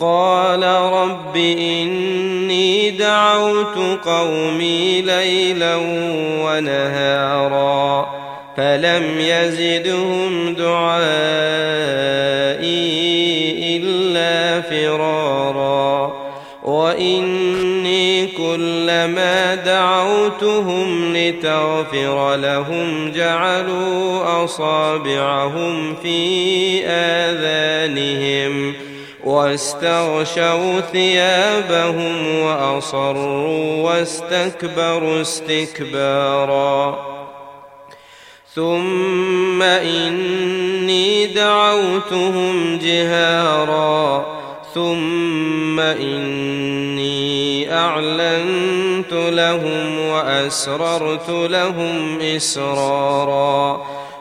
قال رب إني دعوت قومي ليلا ونهارا فلم يزدهم دعائي إلا فرارا وإني كلما دعوتهم لتغفر لهم جعلوا أصابعهم في آذانهم واستغشوا ثيابهم وأصروا واستكبروا استكبارا. ثم إني دعوتهم جهارا. ثم إني أعلنت لهم وأسررت لهم إسرارا.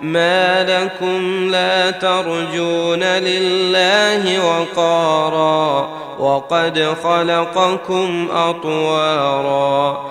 ما لكم لا ترجون لله وقارا وقد خلقكم أطوارا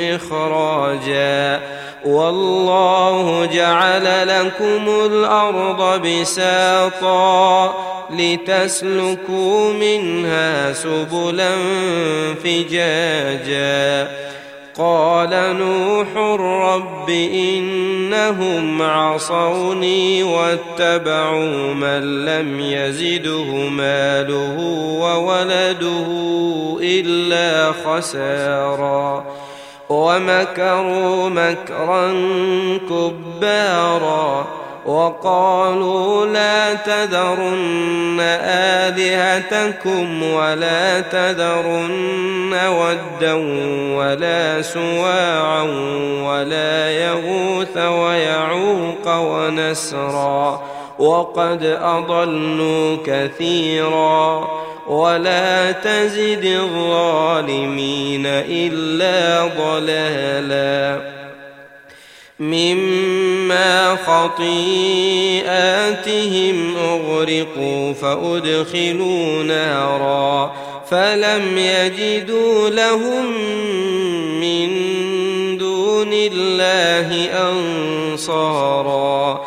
اخراجا والله جعل لكم الأرض بساطا لتسلكوا منها سبلا فجاجا قال نوح رب انهم عصوني واتبعوا من لم يزده ماله وولده الا خسارا ومكروا مكرا كبارا وقالوا لا تذرن آلهتكم ولا تذرن ودا ولا سواعا ولا يغوث ويعوق ونسرا وقد أضلوا كثيرا ولا تزد الظالمين إلا ضلالا. مما خطيئاتهم أغرقوا فأدخلوا نارا فلم يجدوا لهم من دون الله أنصارا.